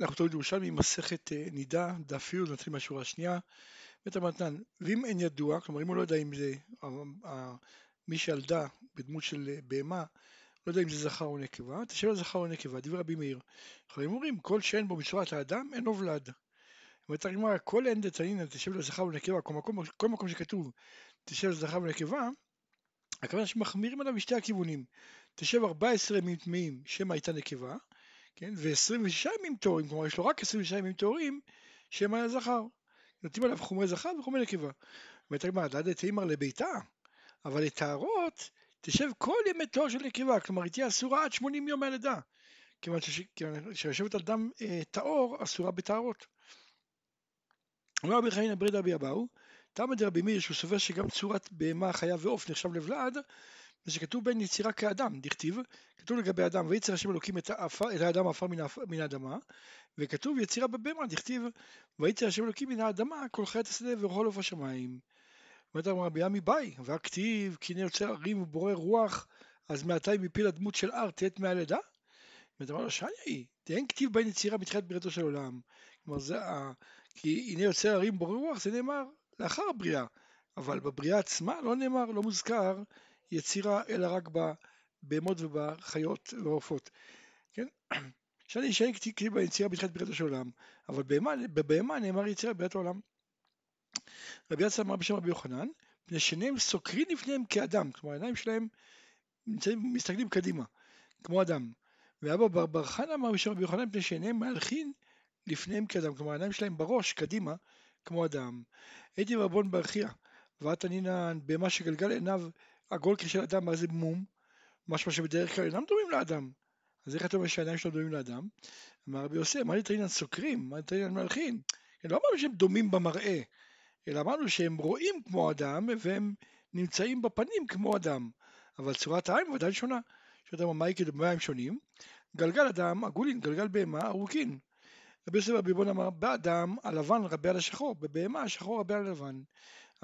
אנחנו תמיד ירושלמי, מסכת אה, נידה, דף י', נתחיל מהשורה השנייה. בית המתנן, ואם אין ידוע, כלומר אם הוא לא יודע אם זה מי שילדה בדמות של אה, בהמה, לא יודע אם זה זכר או נקבה, תשאל על זכר או נקבה, דברי רבי מאיר. חברים אומרים, כל שאין בו מצוות האדם, אינו ולד. אומרת הגמרא, כל אין דתנינא תשב לזכר ונקבה, כל מקום, כל מקום שכתוב תשב לזכר ונקבה, הכוונה שמחמירים עליו משתי הכיוונים. תשב 14 ימים טמאים, שמא הייתה נקבה, כן, ו-26 ימים טהורים, כלומר יש לו רק 26 ימים טהורים, שמא היה זכר. נותנים עליו חומרי זכר וחומרי נקבה. אומרת הגמרא, דד תימר לביתה, אבל לטהרות תשב כל ימי טהור של נקבה, כלומר היא תהיה אסורה עד 80 יום מהלידה. כיוון שיושבת על דם אה, טהור, אסורה בטהרות. אומר רבי חנינא ברי דרבי אבאו, תמא דרבי מאיר שהוא סובר שגם צורת בהמה, חיה ועוף נחשב לבלעד, זה שכתוב בין יצירה כאדם, דכתיב, כתוב לגבי אדם, ויצר השם אלוקים את, האפר, את האדם עפר מן, מן האדמה, וכתוב יצירה בבהמה, דכתיב, ויצר השם אלוקים מן האדמה, כל חיית השדה וכל עוף השמיים. אומרת רבי עמי ביי, והכתיב, כי הנה יוצר ערים ובורא רוח, אז מעתה אם הפיל הדמות של אר תהת מהלידה? ואתה אומר לו, שאני, אין כתיב בין יצירה בתחילת בריאתו של עולם. כלומר, זה ה... כי הנה יוצר ערים ובורא רוח, זה נאמר לאחר הבריאה, אבל בבריאה עצמה לא נאמר, לא מוזכר יצירה, אלא רק בבהמות ובחיות ועופות. כן? שאני שאין כתיב ביצירה בתחילת בריאתו של עולם, אבל בבהמה נאמר יצירה בבריאת העולם. רבי יצא אמר בשם רבי יוחנן, מפני שניהם סוקרים לפניהם כאדם, כלומר העיניים שלהם נמצאים, מסתכלים קדימה, כמו אדם. ואבא בר בר חנה אמר בשם רבי יוחנן, מפני שעיניהם מהלכים לפניהם כאדם, כלומר העיניים שלהם בראש, קדימה, כמו אדם. הייתי רבון ברכיה, ואת ענינן במה שגלגל עיניו עגול כשל אדם, מה זה מום? משמע שבדרך כלל אינם דומים לאדם. אז איך אתה אומר שהעיניים שלו דומים לאדם? אמר רבי יוסף, מה נתנינן סוקרים? מה נתנינן מלכים? לא אמרנו שהם דומים במראה, אלא אמרנו שהם רואים כמו אדם והם נמצאים בפנים כמו אדם, אבל צורת העין ודאי שונה. שאתה אומר, מה במה הם שונים? גלגל אדם עגולין, גלגל בהמה ארוכין. רבי יוסף רבי בון אמר, באדם הלבן רבי על השחור, בבהמה השחור רבי על הלבן.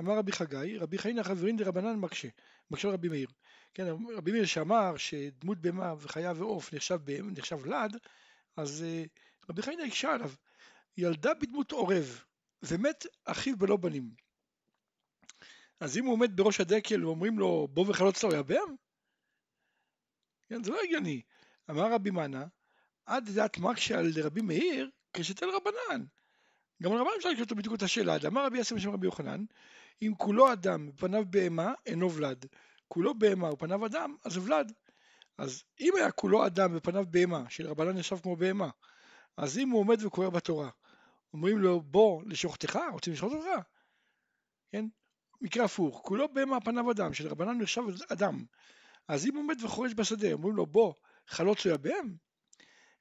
אמר רבי חגי, רבי חיינה חברין דרבנן מקשה, מקשה רבי מאיר. כן, רבי מאיר שאמר שדמות בהמה וחיה ועוף נחשב, נחשב לד, אז אה, רבי חיינה הקשה עליו, ילדה בדמות עורב, ומת אחיו בלא בנים. אז אם הוא עומד בראש הדקל ואומרים לו בוא וחלוץ לו יבם? כן, זה לא הגיוני. אמר רבי מנה, עד דעת מקשה על רבי מאיר, כשתל רבנן. גם הרבנן אפשר לקרוא אותו בדיוק את השאלה, אמר רבי יסם בשם רבי יוחנן, אם כולו אדם ופניו בהמה, אינו ולד. כולו בהמה ופניו אדם, אז ולד. אז אם היה כולו אדם ופניו בהמה, שלרבנן נחשב כמו בהמה, אז אם הוא עומד וקורא בתורה, אומרים לו בוא לשוחתך, רוצים לשחוט אותך? כן? מקרה הפוך, כולו בהמה פניו אדם, שלרבנן נחשב אדם. אז אם הוא עומד וחורש בשדה, אומרים לו בוא חלוץ ויבם?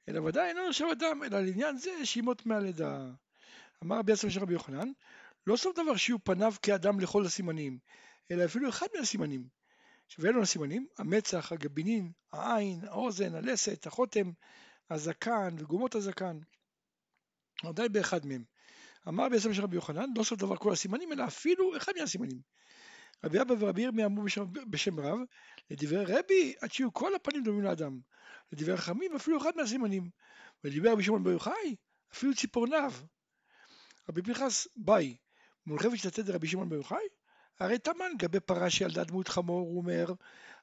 אלא ודאי אינו נחשב אדם, אלא לעניין זה שימות מהלידה. אמר רבי יצחק של רבי יוחנן, לא סוף דבר שיהיו פניו כאדם לכל הסימנים, אלא אפילו אחד מהסימנים. ואלו הסימנים, המצח, הגבינין, העין, האוזן, הלסת, החותם, הזקן וגומות הזקן. די באחד מהם. אמר יוסף של רבי יוחנן, לא סוף דבר כל הסימנים, אלא אפילו אחד מהסימנים. רבי אבא ורבי ירמי אמרו בשם, בשם רב, לדברי רבי, עד שיהיו כל הפנים דומים לאדם. לדברי חכמים, אפילו אחד מהסימנים. ולדבר רבי שמעון בר יוחאי, אפילו ציפורניו. רבי פנחס ביי, מולכם ושתתת לרבי שמעון בר יוחאי? הרי תמן גבי פרה שילדה דמות חמור, הוא אומר,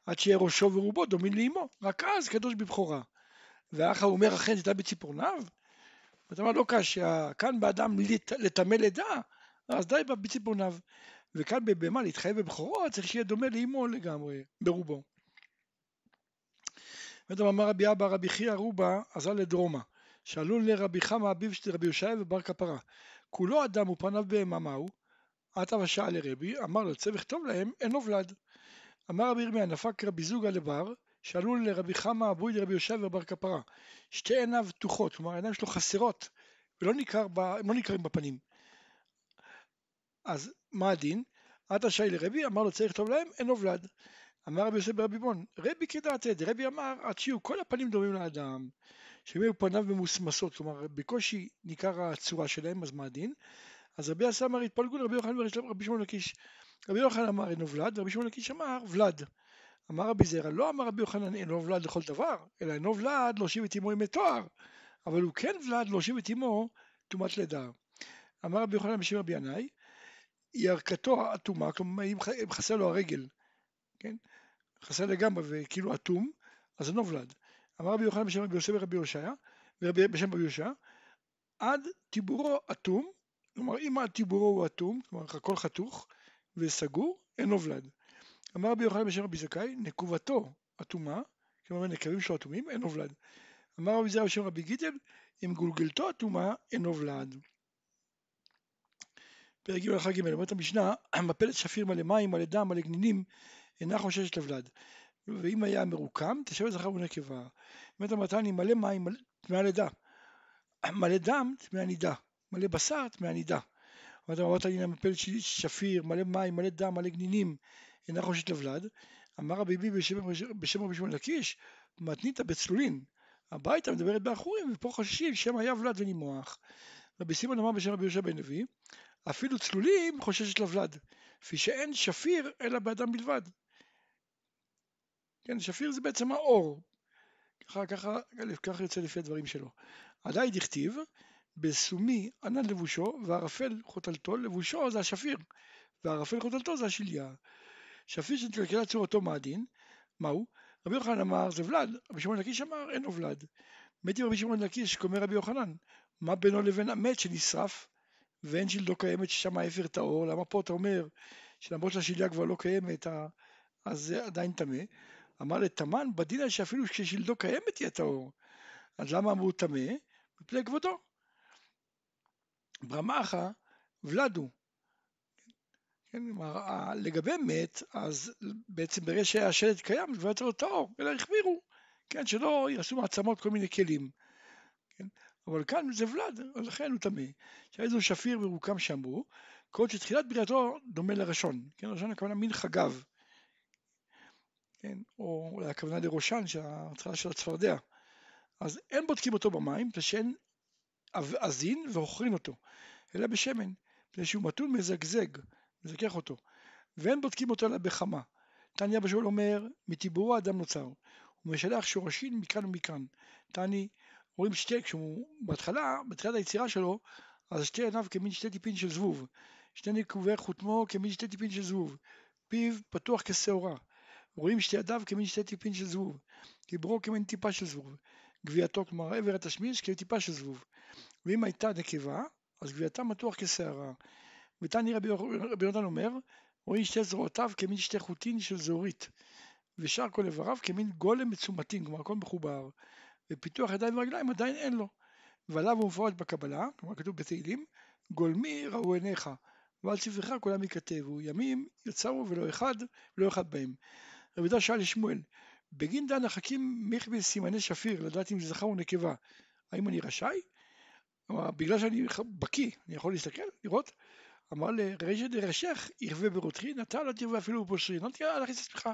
עד שיהיה ראשו ורובו דומים לאמו, רק אז קדוש בבכורה. ואחא אומר אכן תתה בציפורניו? ואתה אומר לא קשה, כאן באדם לטמא לידה, אז די בציפורניו. וכאן בבהמה להתחייב בבכורו צריך שיהיה דומה לאמו לגמרי, ברובו. ואתה אמר רבי אבא רבי חייא רובה עזר לדרומה, שאלו לרבי חמא אביו של רבי יושעיה ובר כפרה, כולו אדם ופניו בהמה מהו? עתה ושאל לרבי, אמר לו צא וכתוב להם, אינו ולד. אמר רבי ירמיה נפק רבי זוגה לבר, שאלו לרבי חמא אבוי לרבי יושב ובר כפרה, שתי עיניו פתוחות, כלומר העיניים שלו חסרות, ולא ניכר ב, הם לא ניכרים בפנים. אז מה הדין? עתה שי לרבי, אמר לו צריך לכתוב להם, אינו ולד. אמר רבי יוסף ברבי בון, רבי כדעתי, רבי אמר, עד שיהיו כל הפנים דומים לאדם, שיהיו פניו ממוסמסות, כלומר בקושי ניכר הצורה שלהם, אז מה הדין? אז רבי יוסף אמר, התפלגו לרבי יוחנן ורבי שמעון לקיש. רבי יוחנן אמר אינו ולד, ורבי שמעון לקיש אמר ולד. אמר רבי זרע, לא אמר רבי יוחנן אינו ולד לכל דבר, אלא אינו ולד להושיב את אמו ימי תואר. אבל הוא כן ולד להושיב את אמו טומאת לידה. אמר רבי יוחנן בשם רבי ינאי, היא ערכתו אטומה, כלומר אם חסר לו הרגל, כן? חסר לגמרי וכאילו אטום, אז אינו ולד. אמר רבי יוחנן בשם רבי יוסף ורבי הושעיה, בשם רבי יושע, עד טיבורו אטום, כלומר אם עד טיבורו הוא אטום, כלומר הכל חתוך וסגור, אינו ולד. אמר רבי יוחנן בשם רבי זכאי, נקובתו אטומה, כלומר נקבים שלו אטומים, אינו ולד. אמר רבי זרע בשם רבי גיטל, אם גולגלתו אטומה, אינו ולד. פרק ג' הלכה ג' אומרת המשנה, מפלת שפיר מלא מים, מלא דם, מלא גנינים, אינה חוששת לוולד. ואם היה מרוקם, תשווה זכר ונקבה. אומרת המתני, מלא מים, טמאי הלידה. מלא דם, טמאי הנידה. מלא בשר, טמאי הנידה. אומרת אמרת לי, מפלת שפיר, מלא מים, מלא דם, מלא גנינים, אינה חוששת לוולד. אמר רבי בי בשם רבי שמעון לקיש, מתנית בצלולין. הביתה מדברת באחורים, ופה חוששים שמא היה ולד ונימוח. רבי סימון אמר בשם רבי יהושע בן לוי, אפילו צלולים חוששת לוולד, כפי שאין שפיר אלא באדם בלבד. כן, שפיר זה בעצם האור. ככה, ככה, ככה יוצא לפי הדברים שלו. עדיין דכתיב, בסומי ענן לבושו, וערפל חוטלתו, לבושו זה השפיר, וערפל חוטלתו זה השליה. שפיר שנתקלקלה צורתו מעדין, מהו? רבי יוחנן אמר זה ולד, רבי שמעון לקיש אמר אין לו ולד. מתי רבי שמעון לקיש, כומר רבי יוחנן, מה בינו לבין המת שנשרף ואין שלדו קיימת ששם האפר טהור, למה פה אתה אומר שלמרות שהשליה כבר לא קיימת אז זה עדיין טמא? אמר לתמן בדין שאפילו כששלדו קיימת יהיה טהור, אז למה אמרו טמא? מפני כבודו. ברמחה ולדו. כן, לגבי מת, אז בעצם ברגע שהשלט קיים, זה כבר יותר טהור, אלא החמירו, כן, שלא יעשו מעצמות כל מיני כלים. כן, אבל כאן זה ולד, אז לכן הוא טמא. שהאיזו שפיר ורוקם שאמרו, כל שתחילת בריאתו דומה לראשון, כן, ראשון הכוונה מין חגב, כן, או אולי הכוונה לראשן, שההתחלה של הצפרדע. אז אין בודקים אותו במים, מפני שאין אזין ואוכרין אותו, אלא בשמן, מפני שהוא מתון מזגזג, מזכך אותו, ואין בודקים אותו אלא בחמה. תניא בשאול אומר, מטיבורו האדם נוצר, הוא משלח שורשים מכאן ומכאן. תני רואים שתי, כשהוא בהתחלה, בתחילת היצירה שלו, אז שתי עיניו כמין שתי טיפין של זבוב, שתי נקובי חותמו כמין שתי טיפין של זבוב, פיו פתוח כשעורה, רואים שתי ידיו כמין שתי טיפין של זבוב, קיברו כמין טיפה של זבוב, גווייתו כלומר עבר התשמיש כטיפה של זבוב, ואם הייתה נקבה, אז גווייתה מתוח כשערה. ותני רבי יונתן אומר, רואים שתי זרועותיו כמין שתי חוטין של זהורית, ושאר כל איבריו כמין גולם מצומתין, כלומר הכל מחובר. ופיתוח ידיים ורגליים עדיין אין לו. ועליו הוא מפורט בקבלה, כלומר כתוב בתהילים, גולמי ראו עיניך, ועל ספרך כולם ייכתבו, ימים יצרו ולא אחד, ולא אחד בהם. רבי דוד שאל לשמואל, בגין דן החכים מיכבי סימני שפיר, לדעת אם זה זכר או נקבה, האם אני רשאי? בגלל שאני בקיא, אני יכול להסתכל, לראות? אמר לרישא דרשך יחווה ברותחין, אתה לא תרווה אפילו בפושרין, אל תכניס את עצמך,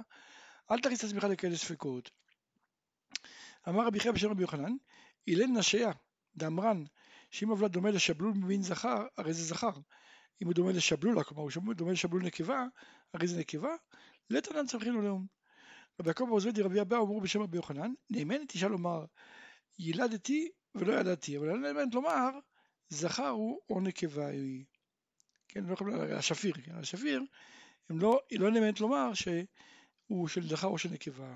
אל תכניס את עצמך לכאלה ספקות. אמר רבי חייא בשם רבי יוחנן, אילן נשיה, דאמרן, שאם הוולד דומה לשבלול ממין זכר, הרי זה זכר. אם הוא דומה לשבלולה, כלומר הוא דומה לשבלול נקבה, הרי זה נקבה, לתנן צמחין ולאום. רבי יעקב עוזבי רבי אבא אמרו בשם רבי יוחנן, נאמנת אישה לומר, ילדתי ולא ידעתי, אבל לא נאמנת לומר, זכר הוא או נקבה היא. כן, לא יכולים, השפיר, כן, השפיר, לא, היא לא נאמנת לומר שהוא של זכר או של נקבה.